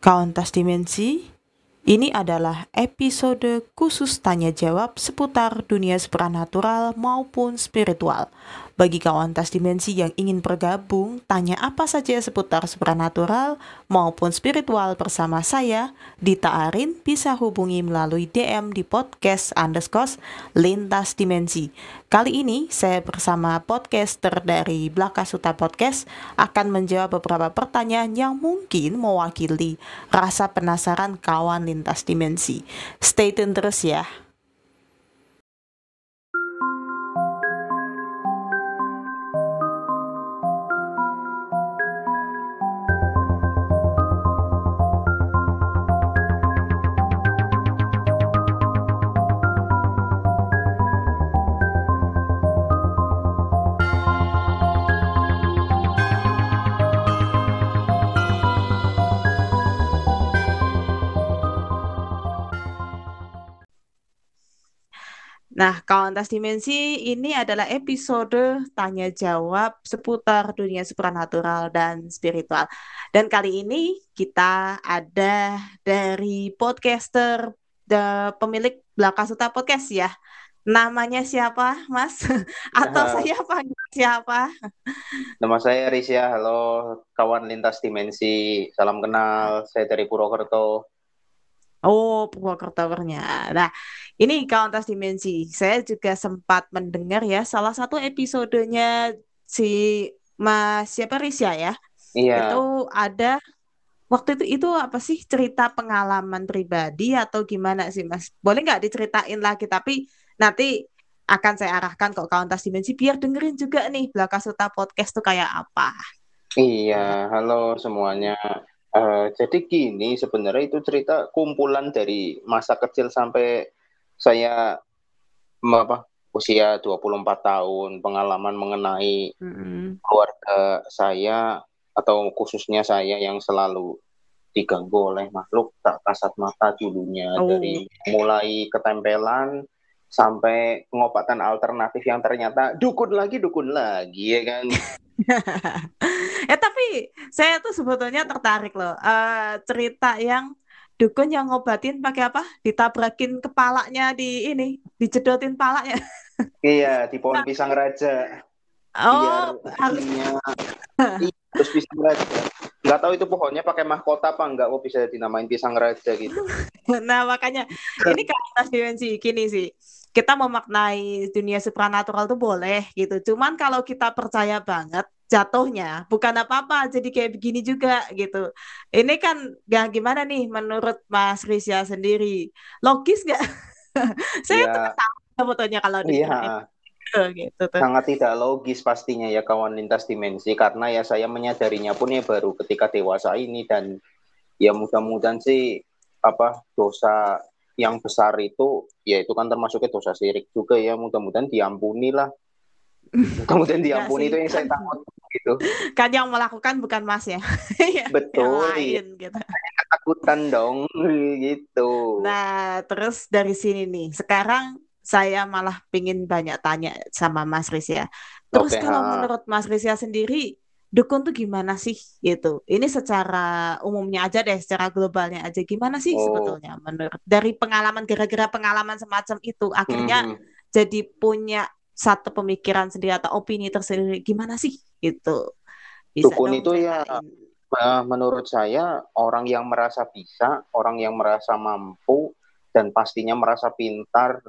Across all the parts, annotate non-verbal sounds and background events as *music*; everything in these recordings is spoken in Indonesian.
Kawan Tas Dimensi, ini adalah episode khusus tanya jawab seputar dunia supranatural maupun spiritual. Bagi kawan tas dimensi yang ingin bergabung, tanya apa saja seputar supranatural maupun spiritual bersama saya, Dita Arin, bisa hubungi melalui DM di podcast underscore lintas dimensi. Kali ini saya bersama podcaster dari Blaka Suta Podcast akan menjawab beberapa pertanyaan yang mungkin mewakili rasa penasaran kawan lintas dimensi. Stay tune terus ya. Nah, kawan tas dimensi ini adalah episode tanya jawab seputar dunia supranatural dan spiritual. Dan kali ini kita ada dari podcaster the pemilik Belaka Suta Podcast ya. Namanya siapa, Mas? *laughs* Atau Ya, saya panggil siapa? nama saya Risya. Halo, kawan lintas dimensi. Salam kenal. Saya dari Purwokerto. Oh, Purwokerto-nya. Nah, ini kawan tas dimensi. Saya juga sempat mendengar ya salah satu episodenya si Mas siapa Risya ya. Iya, Itu ada waktu itu itu apa sih cerita pengalaman pribadi atau gimana sih Mas? Boleh nggak diceritain lagi tapi nanti akan saya arahkan ke kawan tas dimensi biar dengerin juga nih Belaka Suta podcast tuh kayak apa. iya. Halo semuanya. Eh, jadi gini, sebenarnya itu cerita kumpulan dari masa kecil sampai saya apa, usia 24 tahun, pengalaman mengenai Mm-mm. keluarga saya atau khususnya saya yang selalu diganggu oleh makhluk tak kasat mata dulunya Oh. dari mulai ketempelan sampai pengobatan alternatif yang ternyata dukun lagi dukun lagi ya kan *laughs* Eh tapi saya tuh sebetulnya tertarik loh. Eh cerita yang dukun yang ngobatin pakai apa? Ditabrakin kepalanya di ini, dijedotin palanya. *laughs* iya di pohon pisang raja biar Oh, harus ininya iya, terus pisang raja nggak tahu itu pohonnya pakai mahkota apa enggak kok bisa dinamain pisang raja gitu *laughs* Nah, makanya ini ke atas dimensi gini sih. Kita memaknai dunia supranatural tuh boleh gitu. Cuman kalau kita percaya banget jatuhnya bukan apa-apa jadi kayak begini juga gitu. Ini kan ya gimana nih menurut Mas Risya sendiri? Logis nggak? *laughs* Saya tuh ya ketawa sebetulnya kalau dengerin iya gitu tuh. sangat tidak logis pastinya ya kawan lintas dimensi. Karena ya saya menyadarinya pun ya baru ketika dewasa ini dan ya mudah-mudahan sih apa dosa yang besar itu ya itu kan termasuknya dosa syirik juga ya. Mudah-mudahan diampuni lah *laughs* mudah-mudahan Enggak diampuni itu yang saya takut gitu. *laughs* Kan yang melakukan bukan Mas ya. *laughs* yang betul. iya lain gitu. ketakutan dong gitu. Nah, terus dari sini nih, sekarang saya malah pingin banyak tanya sama Mas Risya. Terus oke kalau ha. menurut Mas Risya sendiri, dukun tuh gimana sih gitu? Ini secara umumnya aja deh, secara globalnya aja. Gimana sih oh sebetulnya menurut dari pengalaman, gara-gara pengalaman semacam itu, akhirnya mhm. jadi punya satu pemikiran sendiri atau opini tersendiri. Gimana sih gitu? Bisa dukun itu ya eh, menurut saya orang yang merasa bisa orang yang merasa mampu dan pastinya merasa pintar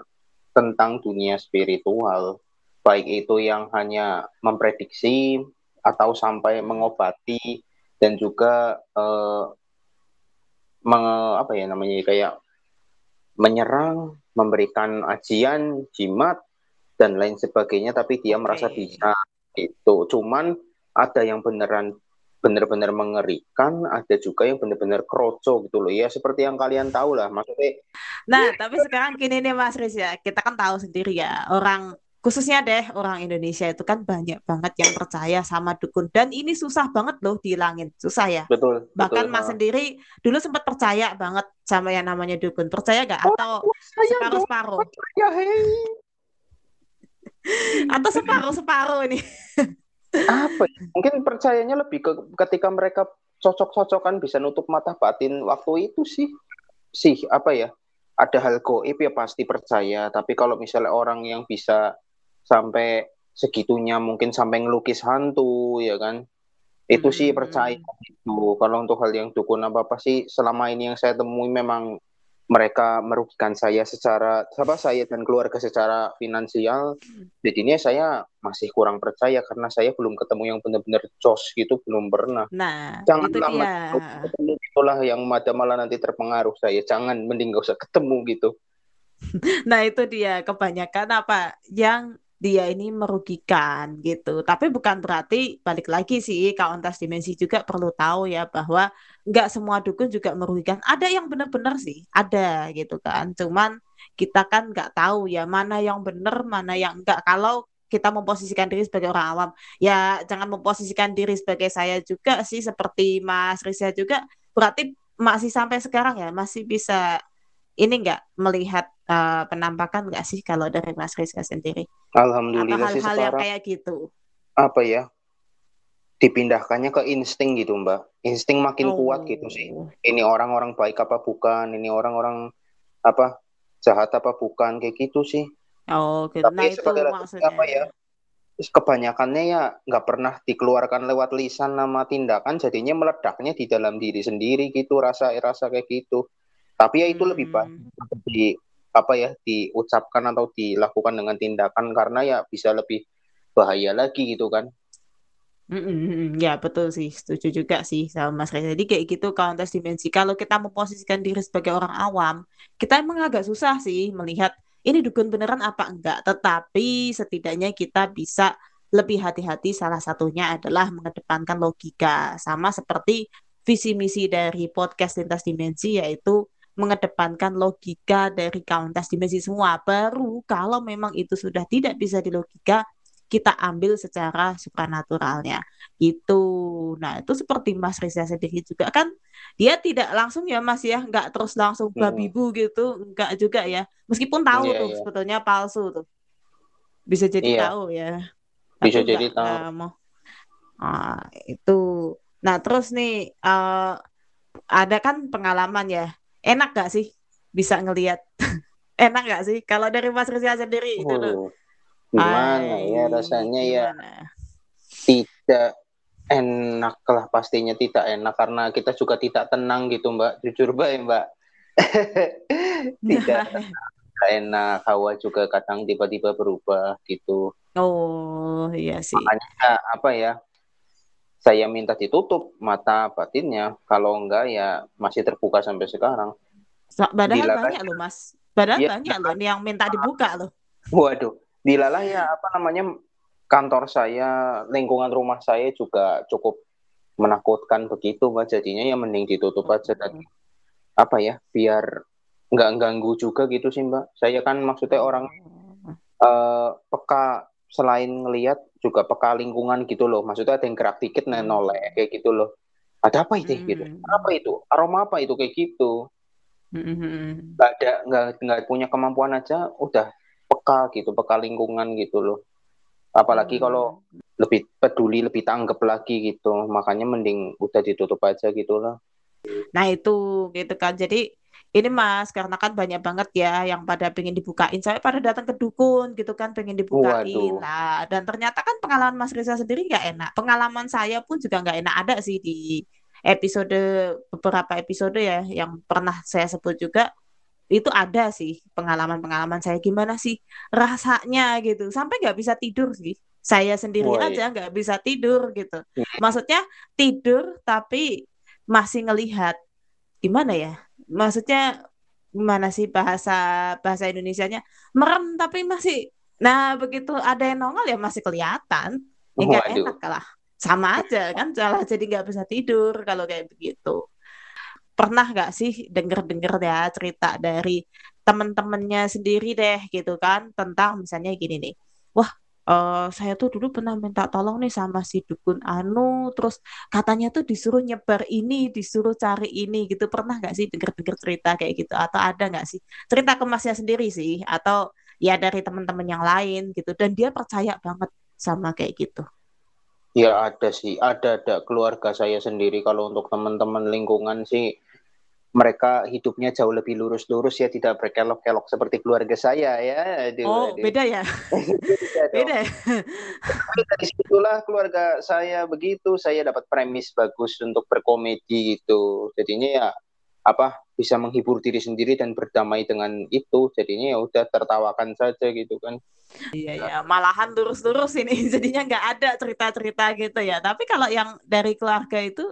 tentang dunia spiritual, baik itu yang hanya memprediksi atau sampai mengobati dan juga eh, menge- apa ya namanya kayak menyerang, memberikan ajian, jimat dan lain sebagainya, tapi dia merasa bisa itu. Cuman ada yang beneran benar-benar mengerikan, ada juga yang benar-benar kroco gitu loh. Ya seperti yang kalian tahu lah, maksudnya Nah, tapi sekarang gini nih Mas Riz ya, kita kan tahu sendiri ya, orang khususnya deh orang Indonesia itu kan banyak banget yang percaya sama dukun dan ini susah banget loh dihilangin, susah ya. betul, betul. Bahkan Mas ha. sendiri dulu sempat percaya banget sama yang namanya dukun, percaya gak? Oh, Atau separuh-separuh? ya hei. *laughs* Atau separuh-separuh ini? *laughs* Apa ya? Mungkin percayanya lebih ke ketika mereka cocok-cocokan bisa nutup mata batin waktu itu sih. Sih apa ya? Ada hal goib ya pasti percaya. Tapi kalau misalnya orang yang bisa sampai segitunya mungkin sampai ngelukis hantu ya kan? Itu hmm. sih percaya itu kalau untuk hal yang dukun apa apa sih selama ini yang saya temui memang mereka merugikan saya secara apa saya dan keluarga secara finansial jadinya saya masih kurang percaya karena saya belum ketemu yang benar-benar jos gitu belum pernah. Nah jangan itu dia. itulah yang malah nanti terpengaruh saya. Jangan mending gak usah ketemu gitu. *laughs* Nah itu dia. Kebanyakan apa? Yang dia ini merugikan gitu. Tapi bukan berarti balik lagi sih kauntas dimensi juga perlu tahu ya bahwa nggak semua dukun juga merugikan. Ada yang benar-benar sih, ada gitu kan. Cuman kita kan nggak tahu ya mana yang benar, mana yang enggak. Kalau kita memposisikan diri sebagai orang awam, ya jangan memposisikan diri sebagai saya juga sih seperti Mas Risa juga. Berarti masih sampai sekarang ya masih bisa ini enggak melihat uh, penampakan nggak sih kalau dari Mas Rizka sendiri? Alhamdulillah Apa hal-hal yang kayak gitu? Apa ya? Dipindahkannya ke insting gitu Mbak. Insting makin oh. kuat gitu sih. Ini orang-orang baik apa bukan? Ini orang-orang apa jahat apa bukan? Kayak gitu sih. Oh, gitu. Tapi nah itu maksudnya. Apa ya? kebanyakannya ya nggak pernah dikeluarkan lewat lisan nama tindakan jadinya meledaknya di dalam diri sendiri gitu rasa rasa kayak gitu tapi ya itu hmm. lebih baik di apa ya diucapkan atau dilakukan dengan tindakan karena ya bisa lebih bahaya lagi gitu kan. Mm-mm, ya betul sih, setuju juga sih sama Mas Reza. Jadi kayak gitu tes dimensi. Kalau kita memposisikan diri sebagai orang awam, kita emang agak susah sih melihat ini dukun beneran apa enggak. Tetapi setidaknya kita bisa lebih hati-hati. Salah satunya adalah mengedepankan logika, sama seperti visi misi dari podcast lintas dimensi yaitu mengedepankan logika dari kauntas dimensi semua. Baru kalau memang itu sudah tidak bisa dilogika, kita ambil secara supranaturalnya. Itu. Nah, itu seperti Mas Riza sendiri juga kan dia tidak langsung ya Mas ya, nggak terus langsung babi hmm. bu gitu, nggak juga ya. Meskipun tahu yeah, tuh yeah. sebetulnya palsu tuh. Bisa jadi yeah. tahu ya. Bisa Tapi jadi tahu. mau. Nah, itu. Nah, terus nih uh, ada kan pengalaman ya enak gak sih bisa ngelihat? *laughs* Enak gak sih? Kalau dari Mas Rizal sendiri oh, itu gimana Ay, ya rasanya ya? gimana? ya tidak enak lah pastinya tidak enak. Karena kita juga tidak tenang gitu Mbak. Jujur Mbak ya Mbak. *laughs* Tidak enak. Hawa juga kadang tiba-tiba berubah gitu. Oh iya sih. Makanya apa ya saya minta ditutup mata batinnya. Kalau enggak ya masih terbuka sampai sekarang. Padahal Dilalah, banyak loh mas. Padahal ya, banyak loh yang minta dibuka loh. Waduh dilalah ya apa namanya kantor saya lingkungan rumah saya juga cukup menakutkan begitu mbak jadinya ya mending ditutup aja dan apa ya biar nggak ganggu juga gitu sih mbak. Saya kan maksudnya orang uh, peka selain ngelihat juga peka lingkungan gitu loh. Maksudnya ada yang gerak dikit nah noleh kayak gitu loh. Ada apa itu hmm. gitu. Apa itu? Aroma apa itu kayak gitu. Hmm. nggak ada nggak nggak punya kemampuan aja udah peka gitu peka lingkungan gitu loh. Apalagi hmm. kalau lebih peduli lebih tanggap lagi gitu. Makanya mending udah ditutup aja gitu loh. Nah itu gitu kan. Jadi ini mas karena kan banyak banget ya yang pada pengen dibukain. Saya pada datang ke dukun gitu kan pengen dibukain. Lah dan ternyata kan pengalaman mas Reza sendiri nggak enak. Pengalaman saya pun juga nggak enak. Ada sih di episode beberapa episode ya yang pernah saya sebut juga itu ada sih pengalaman-pengalaman saya. Gimana sih rasanya gitu. Sampai nggak bisa tidur sih. Saya sendiri Woy. aja nggak bisa tidur gitu. Hmm. maksudnya tidur tapi masih ngelihat gimana ya maksudnya gimana sih bahasa bahasa Indonesianya? Merem tapi masih nah begitu ada yang nongol ya masih kelihatan. Ya nggak enak lah. Sama aja kan? Salah jadi nggak bisa tidur kalau kayak begitu. Pernah nggak sih denger-denger ya cerita dari temen-temennya sendiri deh gitu kan? Tentang misalnya gini nih. Wah uh, saya tuh dulu pernah minta tolong nih sama si dukun anu terus katanya tuh disuruh nyebar ini disuruh cari ini gitu. Pernah nggak sih denger-denger cerita kayak gitu? Atau ada nggak sih cerita ke masnya sendiri sih? Atau ya dari teman-teman yang lain gitu. Dan dia percaya banget sama kayak gitu. Ya ada sih, ada ada keluarga saya sendiri. Kalau untuk teman-teman lingkungan sih mereka hidupnya jauh lebih lurus-lurus ya tidak berkelok-kelok seperti keluarga saya ya. Aduh, oh aduh. beda ya? *laughs* beda. Ya? dari situlah keluarga saya begitu, saya dapat premis bagus untuk berkomedi gitu. Jadinya ya apa bisa menghibur diri sendiri dan berdamai dengan itu jadinya ya udah tertawakan saja gitu kan iya ya malahan lurus-lurus ini *laughs* jadinya nggak ada cerita-cerita gitu ya tapi kalau yang dari keluarga itu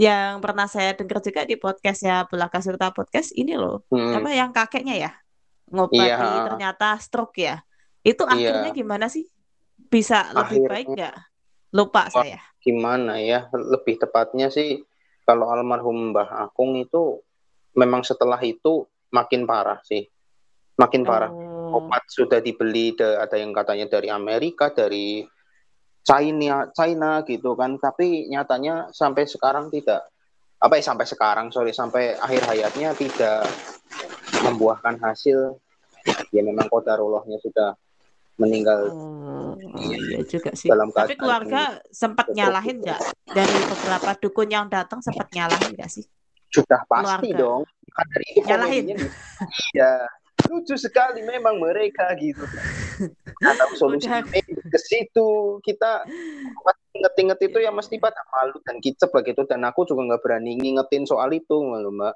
yang pernah saya dengar juga di podcast ya Belaka Surta Podcast ini loh hmm. apa yang kakeknya ya ngobati iya. ternyata stroke ya itu iya. akhirnya gimana sih bisa lebih akhirnya, baik nggak lupa saya gimana ya lebih tepatnya sih kalau almarhum Mbah Akung itu memang setelah itu makin parah sih makin parah oh. obat sudah dibeli ada yang katanya dari Amerika dari China China gitu kan tapi nyatanya sampai sekarang tidak apa ya sampai sekarang sorry sampai akhir hayatnya tidak membuahkan hasil ya memang kodarullahnya sudah meninggal. Oh, iya juga sih. Dalam Tapi keluarga sempat nyalahin nggak dari beberapa dukun yang datang sempat nyalahin nggak sih? Sudah pasti keluarga. dong. Kan dari nyalahin. Iya. Lucu sekali memang mereka gitu. *laughs* Atau solusi ke situ kita inget-inget itu ya mesti pada malu dan kicep begitu dan aku juga nggak berani ngingetin soal itu mbak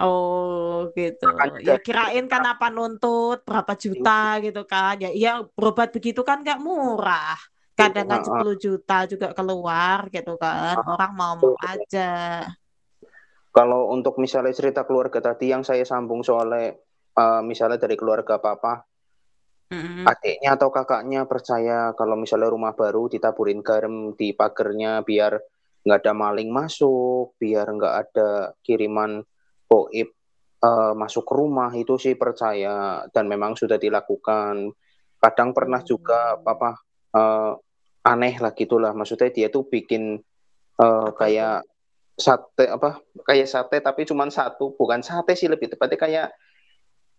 Oh gitu. Ya kirain kan apa nuntut berapa juta gitu kan. Ya iya berobat begitu kan nggak murah. Kadang kan 10 juta juga keluar gitu kan. Orang mau-mau aja. Kalau untuk misalnya cerita keluarga tadi yang saya sambung soalnya uh, misalnya dari keluarga papa, mm-hmm. adiknya atau kakaknya percaya kalau misalnya rumah baru ditaburin garam di pagernya biar nggak ada maling masuk, biar nggak ada kiriman goib uh, masuk ke rumah itu sih percaya dan memang sudah dilakukan. Kadang pernah juga hmm. papa uh, aneh lah gitulah maksudnya dia tuh bikin uh, kayak sate apa kayak sate tapi cuma satu bukan sate sih lebih tepatnya kayak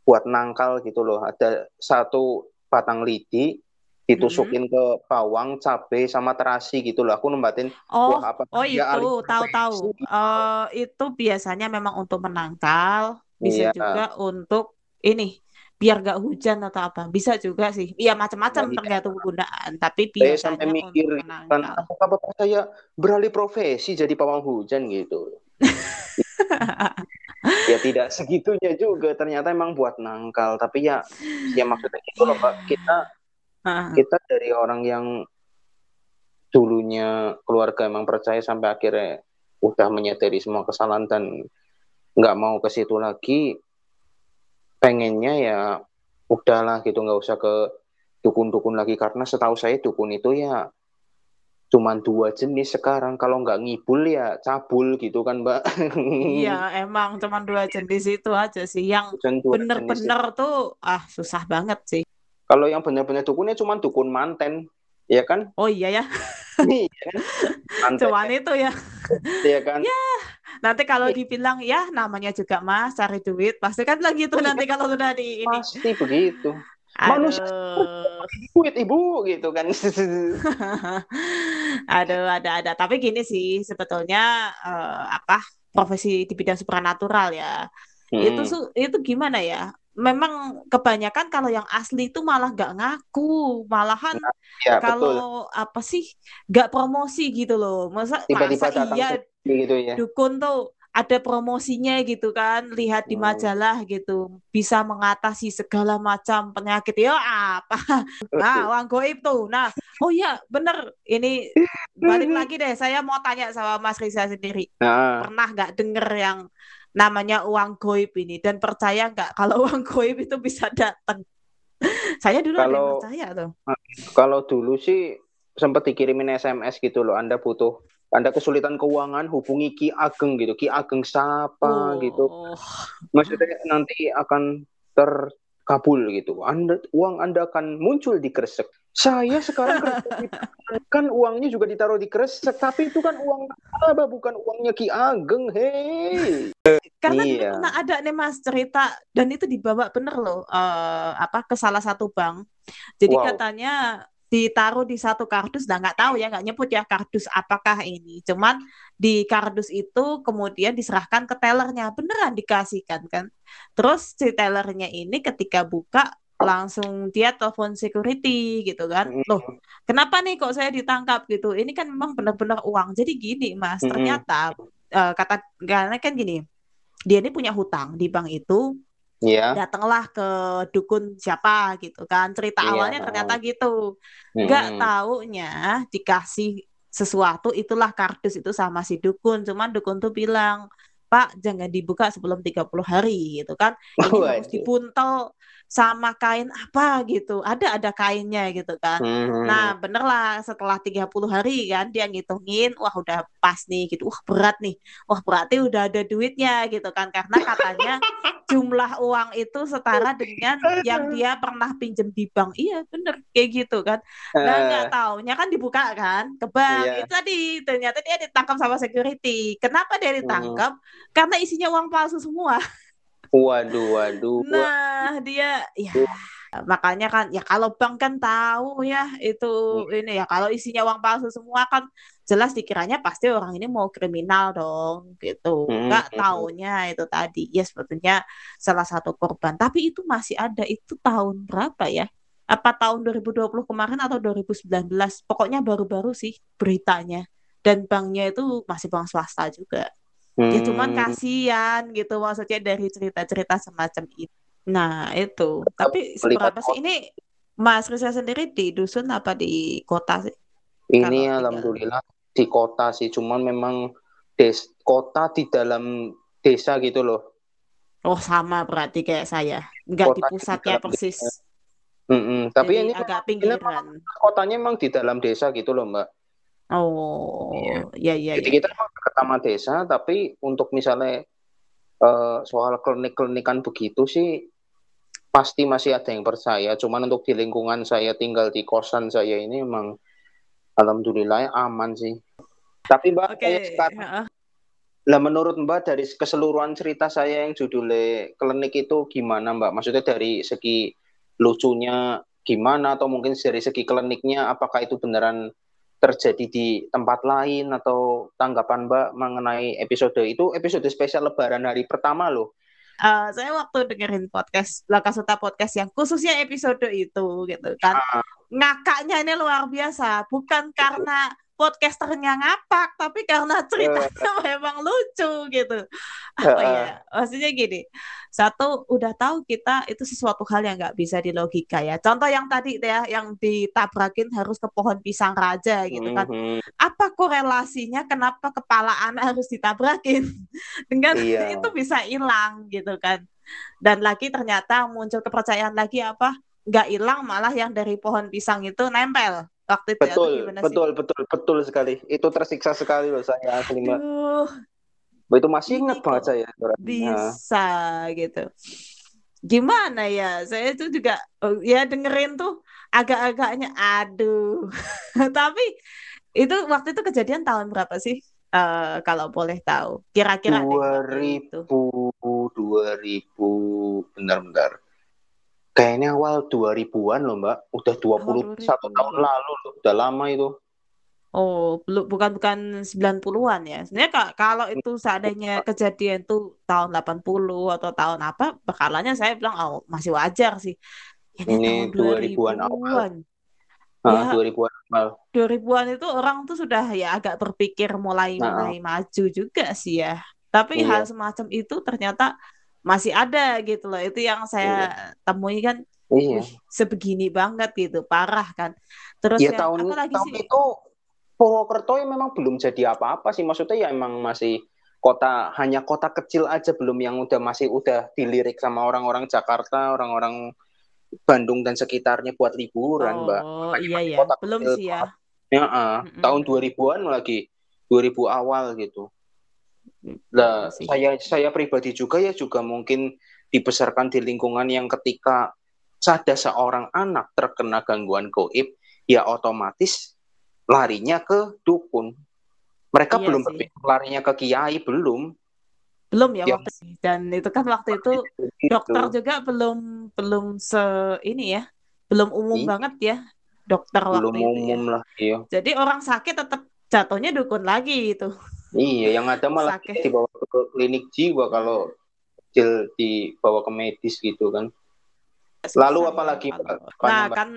buat nangkal gitu loh ada satu batang lidi ditusukin mm -hmm. ke bawang, cabai sama terasi gitu loh. Aku nembatin oh, wah apa Oh, itu tahu-tahu. Uh, *laughs* itu biasanya memang untuk menangkal, bisa iya. juga untuk ini biar gak hujan atau apa. Bisa juga sih. Iya macam-macam ya, tergantung penggunaan, tapi biasanya saya sampai mikir kan apakah bapak saya beralih profesi jadi pawang hujan gitu. *laughs* ya tidak segitunya juga. Ternyata emang buat nangkal. Tapi ya ya maksudnya itu loh Pak kita kita dari orang yang dulunya keluarga emang percaya sampai akhirnya udah menyadari semua kesalahan dan nggak mau ke situ lagi pengennya ya udahlah gitu nggak usah ke dukun-dukun lagi. Karena setahu saya dukun itu ya cuma dua jenis sekarang kalau nggak ngibul ya cabul gitu kan mbak iya *laughs* emang cuma dua jenis itu aja sih yang bener-bener tuh ah susah banget sih kalau yang benar-benar dukunnya cuma dukun manten, ya kan? Oh iya ya. *laughs* iya. Cuman itu ya. Iya kan? Ya, nanti kalau dibilang ya namanya juga Mas cari duit, pasti kan lagi itu nanti kalau sudah di ini. Pasti begitu. Manusia duit ibu gitu kan. *laughs* Aduh, ada ada. Tapi gini sih sebetulnya uh, apa profesi di bidang supranatural ya. Hmm. Itu itu gimana ya? memang kebanyakan kalau yang asli itu malah nggak ngaku, malahan ya, kalau betul. apa sih nggak promosi gitu loh. Masa Tiba-tiba masa iya gitu ya. dukun tuh ada promosinya gitu kan, lihat di majalah gitu, bisa mengatasi segala macam penyakit ya apa? Nah, uang goib tuh. Nah, oh ya bener, ini balik lagi deh, saya mau tanya sama Mas Riza sendiri, nah. pernah nggak denger yang namanya uang goib ini dan percaya nggak kalau *laughs* uang goib itu bisa datang? Saya dulu kalau, ada percaya tuh. Kalau dulu sih sempat dikirimin SMS gitu loh, Anda butuh anda kesulitan keuangan, hubungi Ki Ageng gitu. Ki Ageng siapa oh. gitu. Maksudnya nanti akan terkabul gitu. Anda uang Anda akan muncul di Kresek. Saya sekarang kan uangnya juga ditaruh di Kresek, tapi itu kan uang apa bukan uangnya Ki Ageng. Hei. Karena iya. dulu pernah ada nih Mas cerita dan itu dibawa bener loh uh, apa ke salah satu bank. Jadi wow. katanya ditaruh di satu kardus nah nggak tahu ya nggak nyebut ya kardus apakah ini. Cuman di kardus itu kemudian diserahkan ke tellernya beneran dikasihkan kan. Terus si tellernya ini ketika buka langsung dia telepon security gitu kan. Loh kenapa nih kok saya ditangkap gitu? Ini kan memang benar-benar uang. Jadi gini mas ternyata uh, kata karena kan gini dia ini punya hutang di bank itu Iya. datanglah ke dukun siapa gitu kan cerita Iya. awalnya ternyata gitu nggak taunya dikasih sesuatu itulah kardus itu sama si dukun cuman dukun tuh bilang Pak jangan dibuka sebelum 30 hari gitu kan ini *laughs* harus Waduh. Sama kain apa gitu ada ada kainnya gitu kan Mhm. Nah, bener lah setelah 30 hari kan dia ngitungin, wah udah pas nih gitu. Wah, berat nih. Wah, berarti udah ada duitnya gitu kan. Karena katanya jumlah uang itu setara dengan yang dia pernah pinjem di bank. Iya, bener kayak gitu kan. Nah, nggak Eh, taunya kan dibuka kan ke bank. Iya. Itu tadi ternyata dia ditangkap sama security. Kenapa dia Hmm. ditangkap? Karena isinya uang palsu semua. Waduh, waduh. Nah, dia ya makanya kan ya kalau bank kan tahu ya itu ini ya kalau isinya uang palsu semua kan jelas dikiranya pasti orang ini mau kriminal dong gitu. Hmm. Nggak taunya itu tadi. Ya sebetulnya salah satu korban. Tapi itu masih ada itu tahun berapa ya? Apa tahun 2020 kemarin atau 2019? Pokoknya baru-baru sih beritanya. Dan banknya itu masih bank swasta juga. Ya cuman Hmm. kasihan gitu maksudnya dari cerita-cerita semacam itu. Nah, itu. Tapi melihat seberapa sih ini Mas Risa sendiri di dusun apa di kota sih? Ini Kalau tinggal. alhamdulillah di kota sih, cuman memang des kota di dalam desa gitu loh. Oh, sama berarti kayak saya. Nggak di Kota di pusatnya dalam persis. Mm-mm. Tapi Jadi ini agak pinggiran. kotanya memang di dalam desa gitu loh, Mbak. Oh, iya iya Jadi iya. kita memang dekat sama desa, tapi untuk misalnya eh, soal klinik-klinikan begitu sih pasti masih ada yang percaya. Cuman untuk di lingkungan saya tinggal di kosan saya ini memang alhamdulillah aman sih. Tapi Mbak, Oke, saya sekarang heeh. Lah menurut Mbak dari keseluruhan cerita saya yang judulnya klinik itu gimana Mbak? Maksudnya dari segi lucunya gimana atau mungkin dari segi kliniknya apakah itu beneran terjadi di tempat lain atau tanggapan Mbak mengenai episode itu episode spesial lebaran hari pertama loh. Eh, saya waktu dengerin podcast Lakasuta podcast yang khususnya episode itu gitu kan. Ah. Ngakaknya ini luar biasa, bukan karena podcasternya ngapak, tapi karena ceritanya *laughs* memang lucu gitu. Apa ya? Maksudnya gini, satu udah tahu kita itu sesuatu hal yang nggak bisa dilogika ya. Contoh yang tadi ya, yang ditabrakin harus ke pohon pisang raja gitu kan. Mhm. Apa korelasinya kenapa kepala anak harus ditabrakin *laughs* dengan Iya. *laughs* itu bisa hilang gitu kan. Dan lagi ternyata muncul kepercayaan lagi apa? Nggak hilang malah yang dari pohon pisang itu nempel waktu itu. atau Betul, gimana sih? betul, betul, betul sekali. Itu tersiksa sekali loh saya asli Mbak. Itu masih ingat banget saya. bisa gitu. Gimana ya? Saya itu juga oh, ya dengerin tuh agak-agaknya aduh. *laughs* Tapi itu waktu itu kejadian tahun berapa sih? Eh, kalau boleh tahu. Kira-kira deh waktu itu. 2000 2000 bentar-bentar. Kayaknya awal 2000-an loh, Mbak. Udah 21 2000. tahun lalu loh. Udah lama itu. Oh, belum bukan bukan 90-an ya. Sebenarnya ka- kalau itu seandainya kejadian tuh tahun 80 atau tahun apa, bakalannya saya bilang oh, masih wajar sih. Ini, Ini tahun 2000-an awal. 2000-an. Ah, Ya. 2000-an awal. 2000-an itu orang tuh sudah ya agak berpikir mulai Nah. mulai maju juga sih ya. Tapi Iya. hal semacam itu ternyata masih ada gitu loh. Itu yang saya temui kan, Iya. sebegini banget gitu, parah kan. Terus Ya yang tahun apa lagi tahun sih? itu Purwokerto ya memang belum jadi apa-apa sih. Maksudnya ya emang masih kota hanya kota kecil aja belum yang udah masih udah dilirik sama orang-orang Jakarta, orang-orang Bandung dan sekitarnya buat liburan, Mbak. Oh, Makanya iya masih ya, kota belum kecil sih ya. Ya, ah, Mm-mm. tahun 2000-an lagi, 2000 awal gitu. Sih. saya saya pribadi juga ya juga mungkin dibesarkan di lingkungan yang ketika ada seorang anak terkena gangguan goib, ya otomatis larinya ke dukun. Mereka Iya belum sih. berpikir larinya ke kiai, belum. Belum ya Ya. waktu dan itu kan waktu itu Gitu. dokter juga belum belum se ini ya, belum umum banget ya. dokter belum waktu itu ya. umum lah iya Jadi orang sakit tetap jatuhnya dukun lagi itu. Iya yang ada malah Sakit. dibawa ke klinik jiwa kalau kecil dibawa ke medis gitu kan Lalu Susah apa ya? Nah kan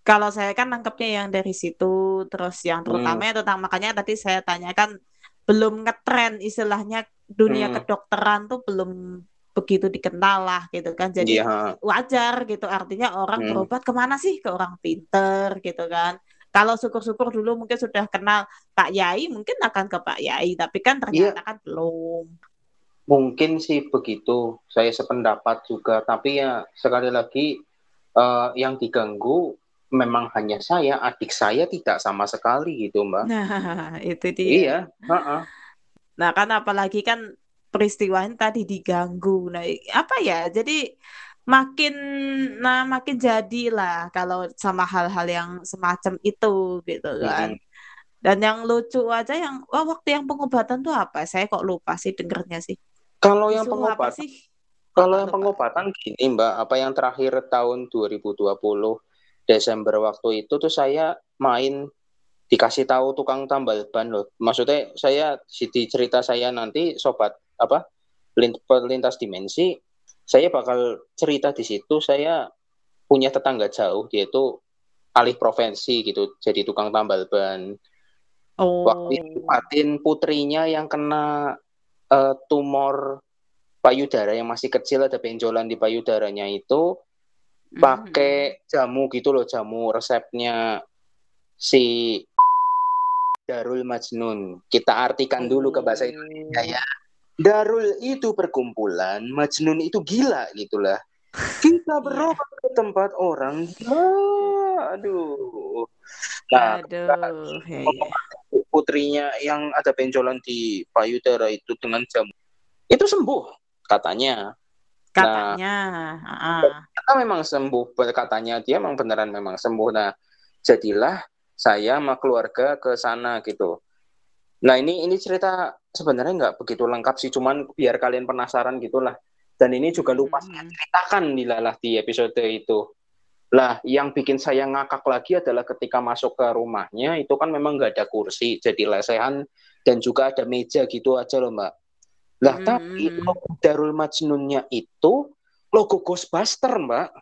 kalau saya kan nangkepnya yang dari situ, terus yang Hmm. terutama ya tentang makanya tadi saya tanyakan belum ngetren istilahnya dunia Hmm. kedokteran tuh belum begitu dikenal lah gitu kan. Jadi ha. wajar gitu artinya orang Hmm. berobat ke mana sih ke orang pinter gitu kan kalau syukur-syukur dulu mungkin sudah kenal Pak Yai mungkin akan ke Pak Yai tapi kan Iya. ternyata kan belum Mungkin sih begitu, saya sependapat juga. Tapi ya sekali lagi eh, yang diganggu memang hanya saya, adik saya tidak sama sekali gitu, Mbak. nah *laughs* itu dia Iya, ha-ha. nah kan apalagi kan peristiwanya tadi diganggu nah apa ya jadi makin nah makin jadilah kalau sama hal-hal yang semacam itu gitu kan Mm-mm. dan yang lucu aja yang wah waktu yang pengobatan tuh apa saya kok lupa sih dengernya sih Kalau yang pengobatan, sih? kalau yang pengobatan gini, Mbak, apa yang terakhir tahun 2020 Desember waktu itu tuh saya main dikasih tahu tukang tambal ban loh. Maksudnya saya di cerita saya nanti sobat apa lin- pelintas dimensi, saya bakal cerita di situ saya punya tetangga jauh dia itu alih profesi gitu jadi tukang tambal ban. Oh. Waktu itu Patin putrinya yang kena eh, tumor payudara yang masih kecil ada benjolan di payudaranya itu Hmm. pakai jamu gitu loh jamu resepnya si Darul Majnun kita artikan dulu ke bahasa Indonesia ya Darul itu perkumpulan Majnun itu gila gitulah. Kita berobat ke tempat orang gila aduh. Nah Aduh, ya, ya. putrinya yang ada benjolan di payudara itu dengan jamu itu sembuh katanya. Katanya, ah. Karena memang sembuh katanya dia memang beneran memang sembuh. Nah jadilah saya sama keluarga ke sana gitu nah ini ini cerita sebenarnya nggak begitu lengkap sih cuman biar kalian penasaran gitulah. Dan ini juga lupa saya Hmm. ceritakan dilalah di episode itu. Lah yang bikin saya ngakak lagi adalah ketika masuk ke rumahnya itu kan memang nggak ada kursi jadi lesehan dan juga ada meja gitu aja loh mbak. Lah Hmm, tapi logo Darul Majnunnya itu logo Ghostbuster mbak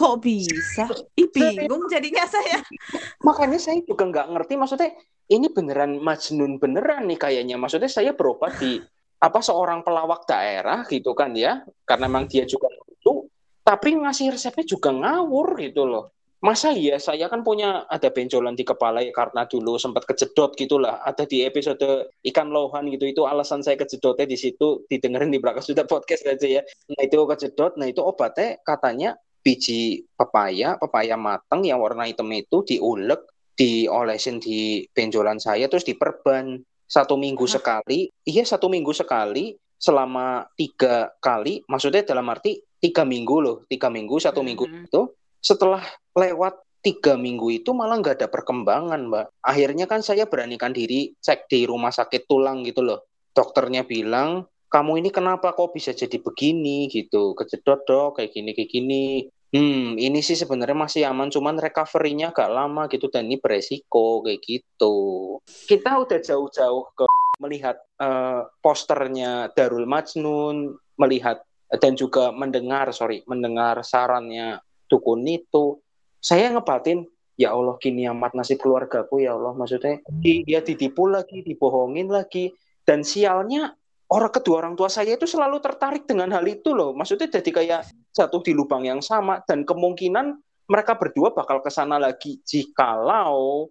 Kok bisa? Ih, bingung jadinya saya. *laughs* makanya saya juga nggak ngerti maksudnya ini beneran Majnun beneran nih kayaknya. Maksudnya saya berobat di apa seorang pelawak daerah gitu kan ya. Karena memang dia juga lucu tapi ngasih resepnya juga ngawur gitu loh. Masa iya? Saya kan punya ada benjolan di kepala ya, karena dulu sempat kejedot gitulah. Ada di episode ikan lohan gitu itu alasan saya kejedotnya di situ. Didengerin di belakang sudah podcast aja ya. Nah itu kejedot nah itu obatnya katanya biji pepaya pepaya matang yang warna hitam itu diulek diolesin di benjolan saya terus diperban satu minggu Hah? sekali iya satu minggu sekali selama tiga kali maksudnya dalam arti tiga minggu loh tiga minggu satu minggu Mhm. itu setelah lewat tiga minggu itu malah nggak ada perkembangan mbak akhirnya kan saya beranikan diri cek di rumah sakit tulang gitu loh dokternya bilang kamu ini kenapa kok bisa jadi begini gitu? Kejedot dok kayak gini kayak gini. Hmm ini sih sebenarnya masih aman cuman recovery-nya agak lama gitu dan ini beresiko kayak gitu. Kita udah jauh-jauh ke melihat eh, posternya Darul Majnun melihat dan juga mendengar sorry mendengar sarannya dukun itu saya ngebatin ya Allah kini amat nasib keluargaku ya Allah maksudnya di- dia ditipu lagi dibohongin lagi dan sialnya orang kedua orang tua saya itu selalu tertarik dengan hal itu loh. Maksudnya jadi kayak jatuh di lubang yang sama dan kemungkinan mereka berdua bakal ke sana lagi. Jikalau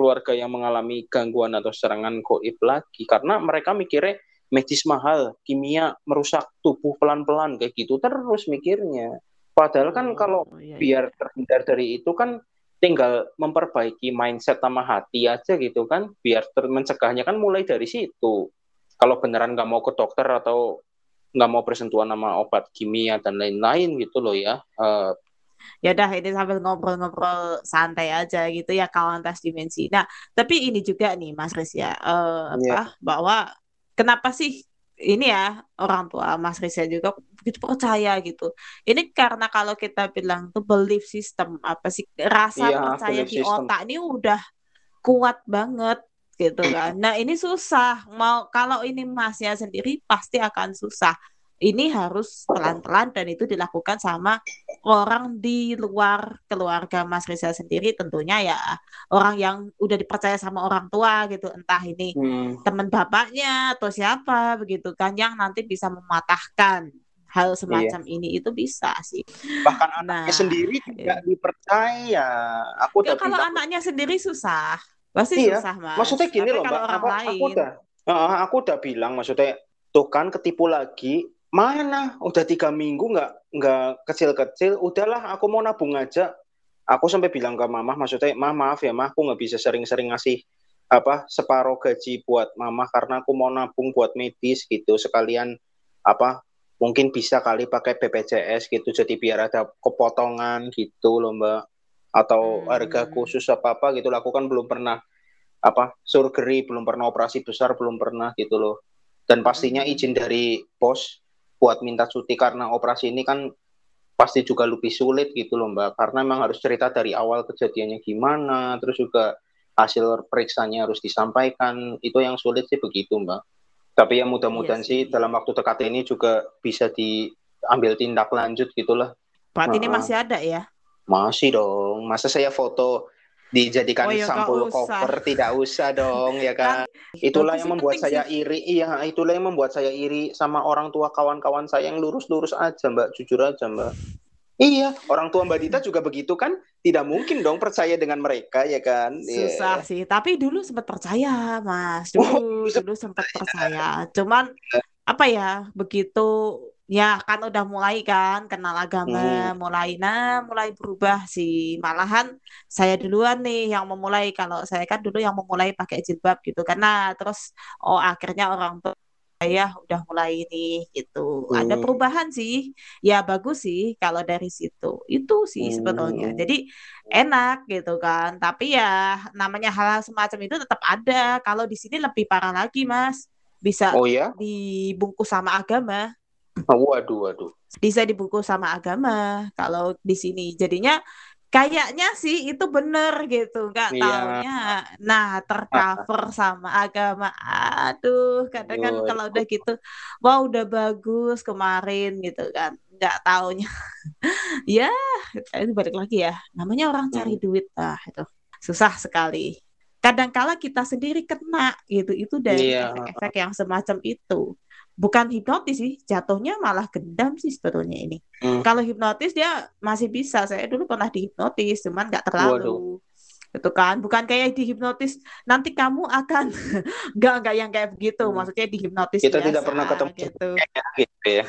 keluarga yang mengalami gangguan atau serangan goib lagi. Karena mereka mikirnya medis mahal kimia merusak tubuh pelan-pelan kayak gitu terus mikirnya. Padahal kan kalau Oh, iya, iya. biar terhindar dari itu kan tinggal memperbaiki mindset sama hati aja gitu kan. Biar ter- mencegahnya kan mulai dari situ kalau beneran nggak mau ke dokter atau nggak mau bersentuhan sama obat kimia dan lain-lain gitu loh ya eh, ya udah ini sambil ngobrol-ngobrol santai aja gitu ya kawan tas dimensi. Nah, tapi ini juga nih Mas Riz ya, uh, apa bahwa kenapa sih ini ya orang tua Mas Risa juga begitu percaya gitu. Ini karena kalau kita bilang tuh belief system apa sih rasa iya, percaya di system. otak ini udah kuat banget gitu kan. Nah ini susah mau kalau ini masnya sendiri pasti akan susah ini harus pelan-pelan dan itu dilakukan sama orang di luar keluarga Mas Rizal sendiri tentunya ya orang yang udah dipercaya sama orang tua gitu entah ini hmm. teman bapaknya atau siapa begitu kan yang nanti bisa mematahkan hal semacam iya. ini itu bisa sih bahkan nah, anaknya sendiri tidak iya. dipercaya aku ya, kalau anaknya sendiri susah pasti iya. susah mas. Maksudnya gini Tapi loh mbak. aku, aku udah uh, aku udah bilang maksudnya tuh kan ketipu lagi. Mana? Udah tiga minggu nggak nggak kecil-kecil udahlah aku mau nabung aja. Aku sampai bilang ke mama maksudnya mah maaf ya mah aku nggak bisa sering-sering ngasih apa separuh gaji buat mama karena aku mau nabung buat medis gitu sekalian apa mungkin bisa kali pakai BPJS gitu jadi biar ada kepotongan gitu loh mbak atau hmm. harga khusus apa apa gitu aku kan belum pernah apa surgery belum pernah operasi besar belum pernah gitu loh. Dan pastinya hmm. izin dari bos buat minta cuti karena operasi ini kan pasti juga lebih sulit gitu loh Mbak. Karena memang harus cerita dari awal kejadiannya gimana terus juga hasil periksanya harus disampaikan. Itu yang sulit sih begitu Mbak. Tapi ya mudah-mudahan yes. Iya sih dalam waktu dekat ini juga bisa diambil tindak lanjut gitulah Pak ini masih ada ya masih dong masa saya foto dijadikan oh, ya, sampul cover tidak usah dong ya kan, kan itulah yang membuat saya sih. iri iya itulah yang membuat saya iri sama orang tua kawan-kawan saya yang lurus-lurus aja mbak jujur aja mbak Iya, orang tua Mbak Dita juga begitu kan? Tidak mungkin dong percaya dengan mereka ya kan? Susah yeah. sih, tapi dulu sempat percaya, Mas. Dulu oh, *laughs* dulu sempat percaya. Cuman apa ya? Begitu ya kan udah mulai kan kenal agama hmm. mulai nah mulai berubah sih. Malahan saya duluan nih yang memulai. Kalau saya kan dulu yang memulai pakai jilbab gitu karena terus oh akhirnya orang tua saya udah mulai ini gitu. Hmm. ada perubahan sih. Ya bagus sih kalau dari situ. Itu sih hmm. sebetulnya jadi enak gitu kan. Tapi ya namanya hal, -hal semacam itu tetap ada. Kalau di sini lebih parah lagi mas. Bisa oh, ya? dibungkus sama agama Waduh, waduh. Bisa dibungkus sama agama kalau di sini. Jadinya kayaknya sih itu bener gitu. Nggak iya. taunya. Nah tercover *laughs* sama agama. Aduh kadang kan oh, kalau udah gitu wah udah bagus kemarin gitu kan. Nggak taunya. *laughs* Ya itu balik lagi ya. Namanya orang cari hmm. duit. Ah itu susah sekali. Kadang-kala kita sendiri kena gitu. Itu dari iya. efek-efek yang semacam itu bukan hipnotis sih jatuhnya malah gendam sih sebetulnya ini. Hmm. kalau hipnotis dia masih bisa. Saya dulu pernah dihipnotis cuman nggak terlalu. Waduh. itu kan. Bukan kayak dihipnotis nanti kamu akan *laughs* nggak nggak yang kayak begitu. Hmm. maksudnya dihipnotis kita biasa, tidak pernah ketemu gitu, gitu ya.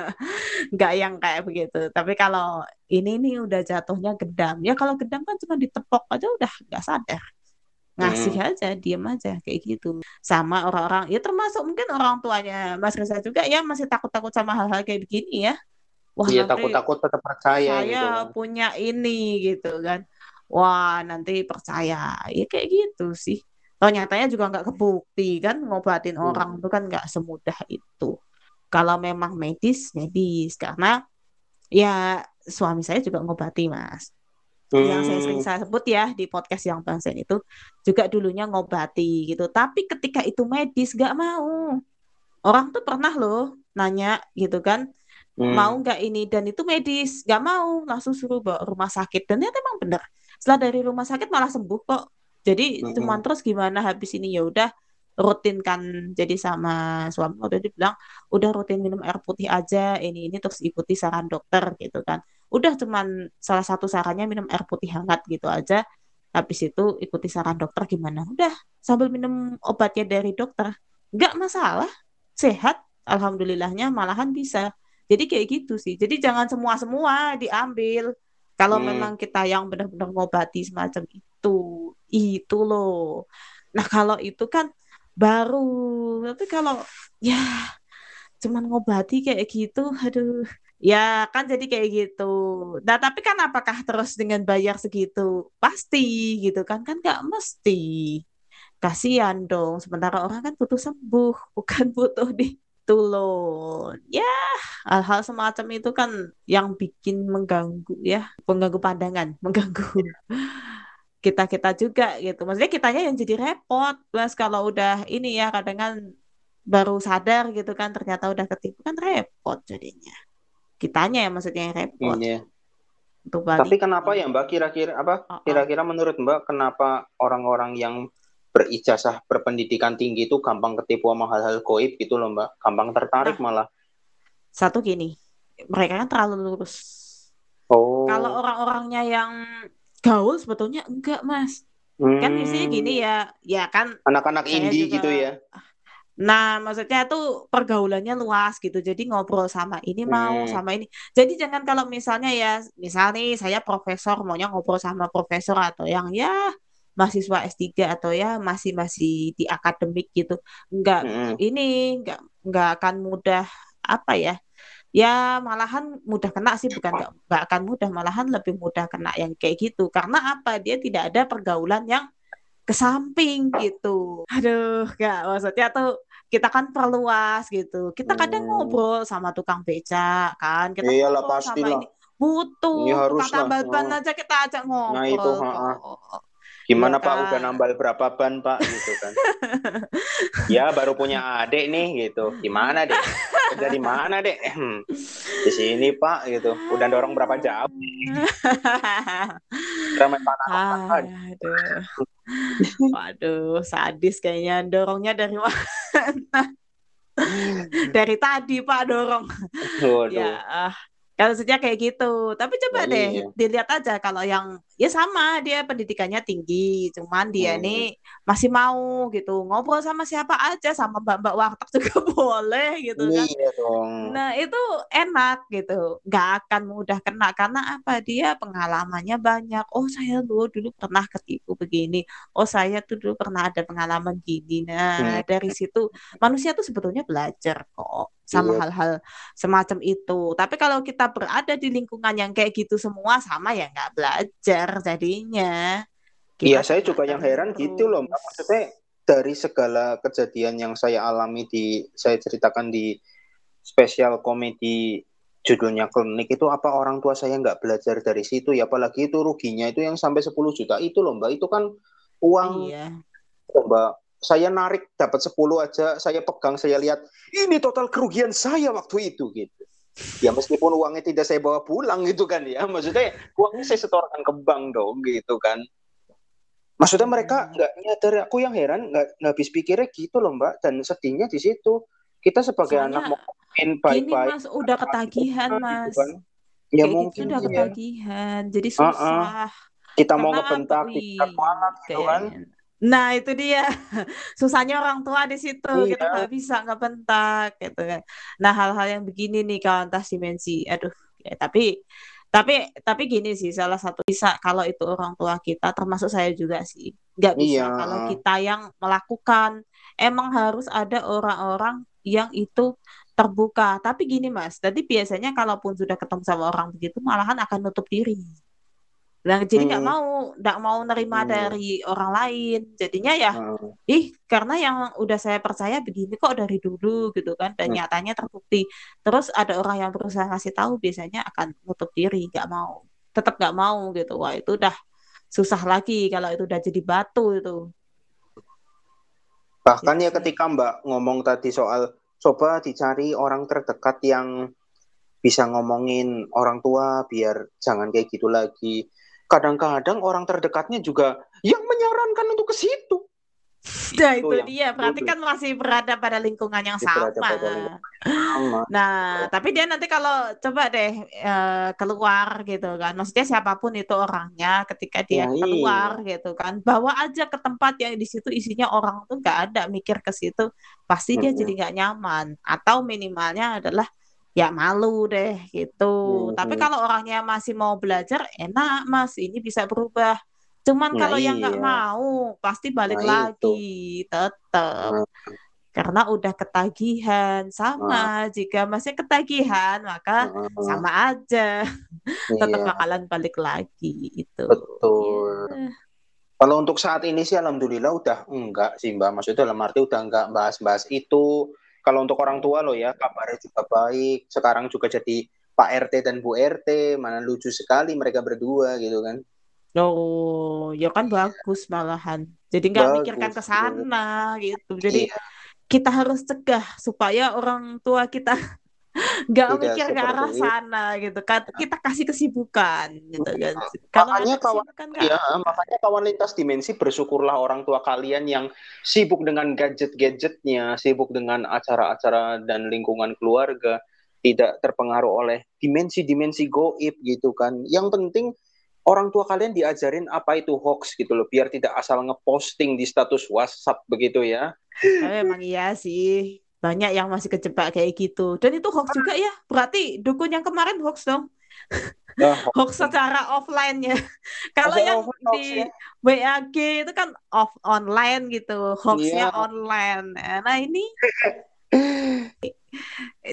*laughs* Nggak yang kayak begitu. Tapi kalau ini nih udah jatuhnya gedam ya kalau gedam kan cuma ditepok aja udah nggak sadar ngasih hmm. aja diem aja kayak gitu. Sama orang-orang ya termasuk mungkin orang tuanya Mas Reza juga ya masih takut-takut sama hal-hal kayak begini ya. Wah iya takut-takut tetap percaya saya gitu kan. punya ini gitu kan. Wah nanti percaya. Ya kayak gitu sih. Toh nyatanya juga nggak kebukti kan ngobatin hmm. orang itu kan nggak semudah itu. Kalau memang medis medis. Karena ya suami saya juga ngobati mas hmm. yang saya sering saya sebut ya di podcast yang bangsen itu juga dulunya ngobati gitu. Tapi ketika itu medis gak mau. Orang tuh pernah loh nanya gitu kan hmm. mau nggak ini? Dan itu medis gak mau. Langsung suruh bawa rumah sakit. Dan ternyata emang bener. Setelah dari rumah sakit malah sembuh kok. Jadi hmm. cuman terus gimana habis ini? Ya udah rutin kan jadi sama suami. Waktu itu bilang udah rutin minum air putih aja ini ini terus ikuti saran dokter gitu kan. Udah cuman salah satu sarannya minum air putih hangat gitu aja. Habis itu ikuti saran dokter gimana? Udah sambil minum obatnya dari dokter. Nggak masalah sehat alhamdulillahnya malahan bisa. Jadi kayak gitu sih. Jadi jangan semua semua diambil. Kalau hmm. memang kita yang benar-benar ngobati semacam itu itu loh. Nah kalau itu kan baru tapi kalau ya cuman ngobati kayak gitu aduh Ya kan jadi kayak gitu. Nah tapi kan apakah terus dengan bayar segitu? Pasti gitu kan kan nggak mesti. Kasihan dong. Sementara orang kan butuh sembuh, *laughs* bukan butuh ditulun. Ya hal-hal semacam itu kan yang bikin mengganggu ya, *laughs* mengganggu pandangan, mengganggu kita kita juga gitu. Maksudnya kitanya yang jadi repot. Mas kalau udah ini ya kadang kan baru sadar gitu kan ternyata udah ketipu kan repot jadinya kitanya ya maksudnya yang repot. Iya. Untuk balik. Tapi kenapa ya Mbak kira-kira apa? Kira-kira menurut Mbak kenapa orang-orang yang berijazah berpendidikan tinggi itu gampang ketipu sama hal-hal goib gitu loh Mbak, gampang tertarik nah, malah. Satu gini, mereka kan terlalu lurus. Oh. Kalau orang-orangnya yang gaul sebetulnya enggak Mas. Hmm. Kan isinya gini ya, ya kan. Anak-anak indie juga, gitu ya. Nah, maksudnya tuh pergaulannya luas gitu. Jadi ngobrol sama ini mau, hmm. sama ini. Jadi jangan kalau misalnya ya, misal nih saya profesor maunya ngobrol sama profesor atau yang ya mahasiswa S3 atau ya masih masih di akademik gitu. Enggak hmm. ini enggak enggak akan mudah apa ya? Ya malahan mudah kena sih bukan enggak, enggak akan mudah, malahan lebih mudah kena yang kayak gitu. Karena apa? Dia tidak ada pergaulan yang ke samping gitu. Aduh, enggak maksudnya tuh kita kan perluas gitu. Kita kadang hmm. ngobrol sama tukang beca kan. Kita Iyalah, ngobrol sama ini. Butuh ini harus tukang tambal ban oh. aja kita ajak ngobrol. Nah itu, ha -ha. Gimana Pak udah nambal berapa ban Pak gitu kan? *laughs* ya baru punya adik nih gitu. Gimana deh? Kerja di mana deh? Hmm, di sini Pak gitu. Udah dorong berapa jauh? *laughs* Ramai tanah. Ah, aduh. Waduh, sadis kayaknya dorongnya dari mana? *laughs* dari tadi Pak dorong. Waduh. Ya, uh, kalau sejak kayak gitu. Tapi coba oh, deh iya. dilihat aja kalau yang ya sama dia pendidikannya tinggi, cuman dia hmm. nih masih mau gitu ngobrol sama siapa aja sama mbak-mbak warteg juga *laughs* boleh gitu kan. Iya dong. Nah itu enak gitu, nggak akan mudah kena karena apa dia pengalamannya banyak. Oh saya dulu dulu pernah ketipu begini. Oh saya tuh dulu pernah ada pengalaman gini. Nah hmm. dari situ manusia tuh sebetulnya belajar kok sama iya. hal-hal iya. semacam itu. Tapi kalau kita berada di lingkungan yang kayak gitu semua sama ya nggak belajar jadinya. Iya, saya juga yang heran terus. gitu loh. Maksudnya dari segala kejadian yang saya alami di saya ceritakan di spesial komedi judulnya klinik itu apa orang tua saya nggak belajar dari situ ya apalagi itu ruginya itu yang sampai 10 juta itu loh mbak itu kan uang iya. mbak saya narik dapat 10 aja, saya pegang, saya lihat ini total kerugian saya waktu itu gitu. Ya meskipun uangnya tidak saya bawa pulang gitu kan ya, maksudnya uangnya saya setorkan ke bank dong gitu kan. Maksudnya mereka nggak nyadar, aku yang heran nggak habis pikirnya gitu loh mbak, dan sedihnya di situ kita sebagai Soalnya, anak mungkin baik-baik. mas udah ketagihan gitu mas. Gitu kan. Ya Kayak mungkin gitu udah ya. ketagihan, jadi susah. Uh -uh. Kita Karena mau ngebentak, kita gitu kan. Nah itu dia *laughs* susahnya orang tua di situ iya. kita nggak bisa nggak bentak gitu kan. Nah hal-hal yang begini nih kawan tas dimensi, aduh ya, tapi tapi tapi gini sih salah satu bisa kalau itu orang tua kita termasuk saya juga sih nggak bisa iya. kalau kita yang melakukan emang harus ada orang-orang yang itu terbuka tapi gini mas tadi biasanya kalaupun sudah ketemu sama orang begitu malahan akan nutup diri Nah, jadi nggak hmm. mau nggak mau nerima hmm. dari orang lain. Jadinya ya, hmm. ih karena yang udah saya percaya begini kok dari dulu gitu kan, dan hmm. nyatanya terbukti. Terus ada orang yang berusaha ngasih tahu, biasanya akan nutup diri, nggak mau, tetap nggak mau gitu. Wah itu udah susah lagi kalau itu udah jadi batu itu. Bahkan ya, ya ketika Mbak ngomong tadi soal coba dicari orang terdekat yang bisa ngomongin orang tua biar jangan kayak gitu lagi kadang-kadang orang terdekatnya juga yang menyarankan untuk ke situ. Nah itu, itu dia, berarti kan masih berada pada lingkungan yang sama. sama. Nah, tapi dia nanti kalau coba deh uh, keluar gitu kan, maksudnya siapa pun itu orangnya, ketika dia ya, keluar iya. gitu kan, bawa aja ke tempat yang di situ isinya orang tuh nggak ada mikir ke situ, pasti dia jadi nggak nyaman. Atau minimalnya adalah ya malu deh gitu. Hmm. Tapi kalau orangnya masih mau belajar, enak mas, ini bisa berubah. Cuman nah, kalau iya. yang nggak mau, pasti balik nah, lagi, tetap. Nah. karena udah ketagihan sama jika masih ketagihan maka Heeh. sama aja *laughs* tetap Iya, bakalan balik lagi itu betul. Ya. Kalau untuk saat ini sih alhamdulillah udah enggak sih Mbak. Maksudnya dalam arti udah enggak bahas-bahas itu. Kalau untuk orang tua loh ya, kabarnya juga baik. Sekarang juga jadi Pak RT dan Bu RT, mana lucu sekali mereka berdua gitu kan. Oh, ya kan bagus malahan. Jadi nggak mikirkan ke sana gitu. Jadi Iya, kita harus cegah supaya orang tua kita nggak mikir ke arah itu. sana gitu kan. Kita kasih kesibukan gitu kan. Kalau Makanya kawan nggak ya, makanya kawan lintas dimensi bersyukurlah orang tua kalian yang sibuk dengan gadget-gadgetnya, sibuk dengan acara-acara dan lingkungan keluarga, tidak terpengaruh oleh dimensi-dimensi goib gitu kan. Yang penting orang tua kalian diajarin apa itu hoax gitu loh, biar tidak asal ngeposting di status WhatsApp begitu ya. Tapi emang iya sih. Banyak yang masih kejebak kayak gitu. Dan itu hoax juga ya. Berarti dukun yang kemarin hoax dong. Nah, *laughs* Hoax secara offline-nya. *laughs* Kalau Maksudnya yang hoax di ya. WAG itu kan off online gitu. Hoaxnya Iya. online. Nah ini *laughs*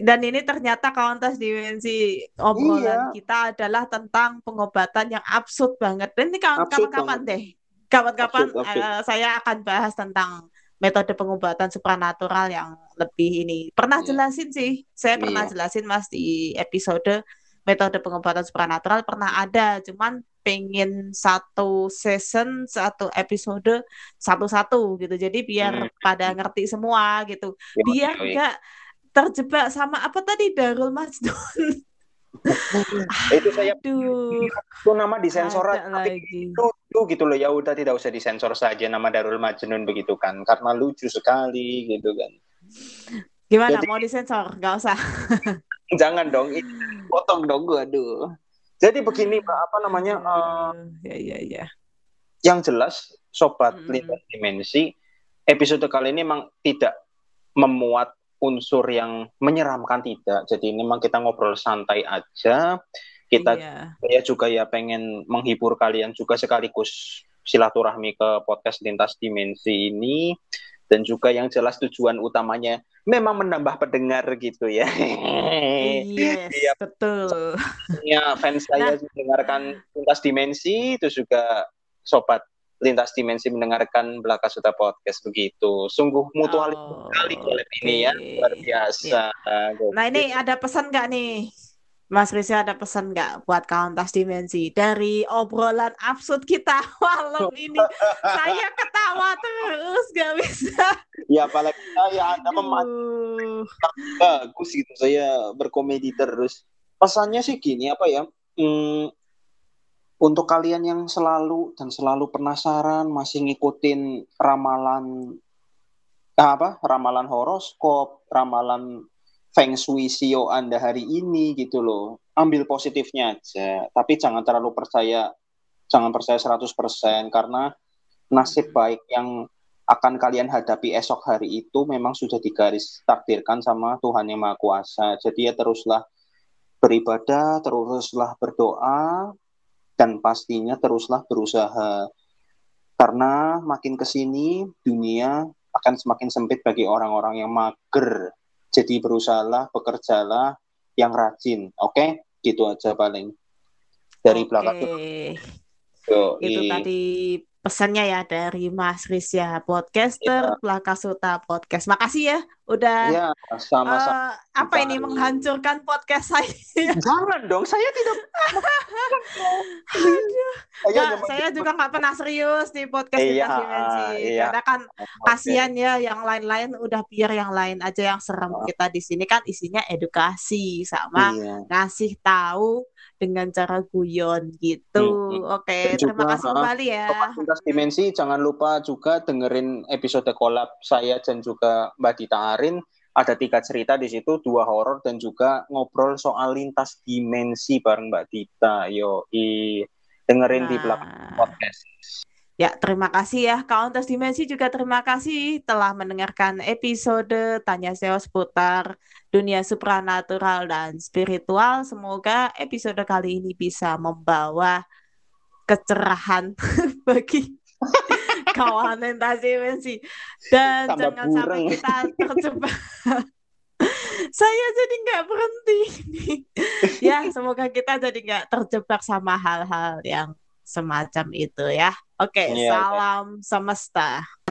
dan ini ternyata kauntas dimensi obrolan Iya. kita adalah tentang pengobatan yang absurd banget. Dan ini kapan-kapan deh. Kapan-kapan absurd. eh, saya akan bahas tentang metode pengobatan supranatural yang lebih ini. Pernah Iya. jelasin sih. Saya pernah Iya. jelasin Mas di episode metode pengobatan supranatural pernah ada, cuman pengen satu season, satu episode satu-satu gitu. Jadi biar Hmm. pada ngerti semua gitu. Yoi, Biar nggak terjebak sama apa tadi Darul Majnun. *laughs* Itu saya itu nama disensor tapi lagi. lucu gitu loh ya udah tidak usah disensor saja nama Darul Majnun begitu kan karena lucu sekali gitu kan Gimana Jadi- mau disensor? Nggak usah. *laughs* jangan dong potong dong gua aduh jadi begini mbak apa namanya eh, Ya, ya, ya. yang jelas sobat Mm-mm. lintas dimensi episode kali ini memang tidak memuat unsur yang menyeramkan tidak jadi memang kita ngobrol santai aja kita Iya. saya juga ya pengen menghibur kalian juga sekaligus silaturahmi ke podcast lintas dimensi ini dan juga yang jelas tujuan utamanya memang menambah pendengar gitu ya. Yes, Iya. betul. Ya fans saya mendengarkan lintas dimensi terus juga sobat lintas dimensi mendengarkan Belaka Suta podcast begitu. Sungguh mutualis Oh, sekali collab ini ya luar biasa. Nah ini ada pesan nggak nih? Mas Rizky ada pesan nggak buat kauntas dimensi dari obrolan absurd kita *laughs* malam ini? Saya ketawa terus nggak bisa. Ya apalagi saya Anda memang Aduh. bagus gitu saya berkomedi terus pesannya sih gini apa ya hmm, untuk kalian yang selalu dan selalu penasaran masih ngikutin ramalan ah, apa ramalan horoskop ramalan feng shui sio anda hari ini gitu loh ambil positifnya aja tapi jangan terlalu percaya jangan percaya 100% karena nasib baik yang akan kalian hadapi esok hari itu memang sudah digaris takdirkan sama Tuhan yang Maha Kuasa. Jadi ya teruslah beribadah, teruslah berdoa, dan pastinya teruslah berusaha. Karena makin ke sini dunia akan semakin sempit bagi orang-orang yang mager. Jadi berusahalah, bekerjalah yang rajin. Oke? Gitu aja paling. Dari belakang. Oke. Yoi. Itu tadi pesannya ya dari Mas Rizya podcaster Belaka Suta podcast. Makasih ya udah Ya, sama-sama. eh, apa ini menghancurkan podcast saya. *laughs* Jangan dong, saya tidak. Aduh. Saya Nggak, hanya saya juga nggak pernah serius di podcast Iya, Dimensi. iya. Karena kan kasihan ya yang lain-lain udah biar yang lain aja yang serem. Oh. Kita di sini kan isinya edukasi sama Iya. ngasih tahu dengan cara guyon gitu. Hmm. Oke, Dan terima kasih kembali ya. Lintas Dimensi, jangan lupa juga dengerin episode collab saya dan juga Mbak Dita Arin. Ada tiga cerita di situ, dua horor dan juga ngobrol soal lintas dimensi bareng Mbak Dita. Yo, dengerin di belakang Nah, podcast. Ya terima kasih ya Countess Dimensi juga terima kasih telah mendengarkan episode Tanya Seo seputar dunia supranatural dan spiritual. Semoga episode kali ini bisa membawa kecerahan *laughs* bagi *laughs* kawanan dimensi dan Tambah jangan sampai bureng. kita terjebak *laughs* saya jadi nggak berhenti ya semoga kita jadi nggak terjebak sama hal-hal yang semacam itu ya oke Iya, iya. salam semesta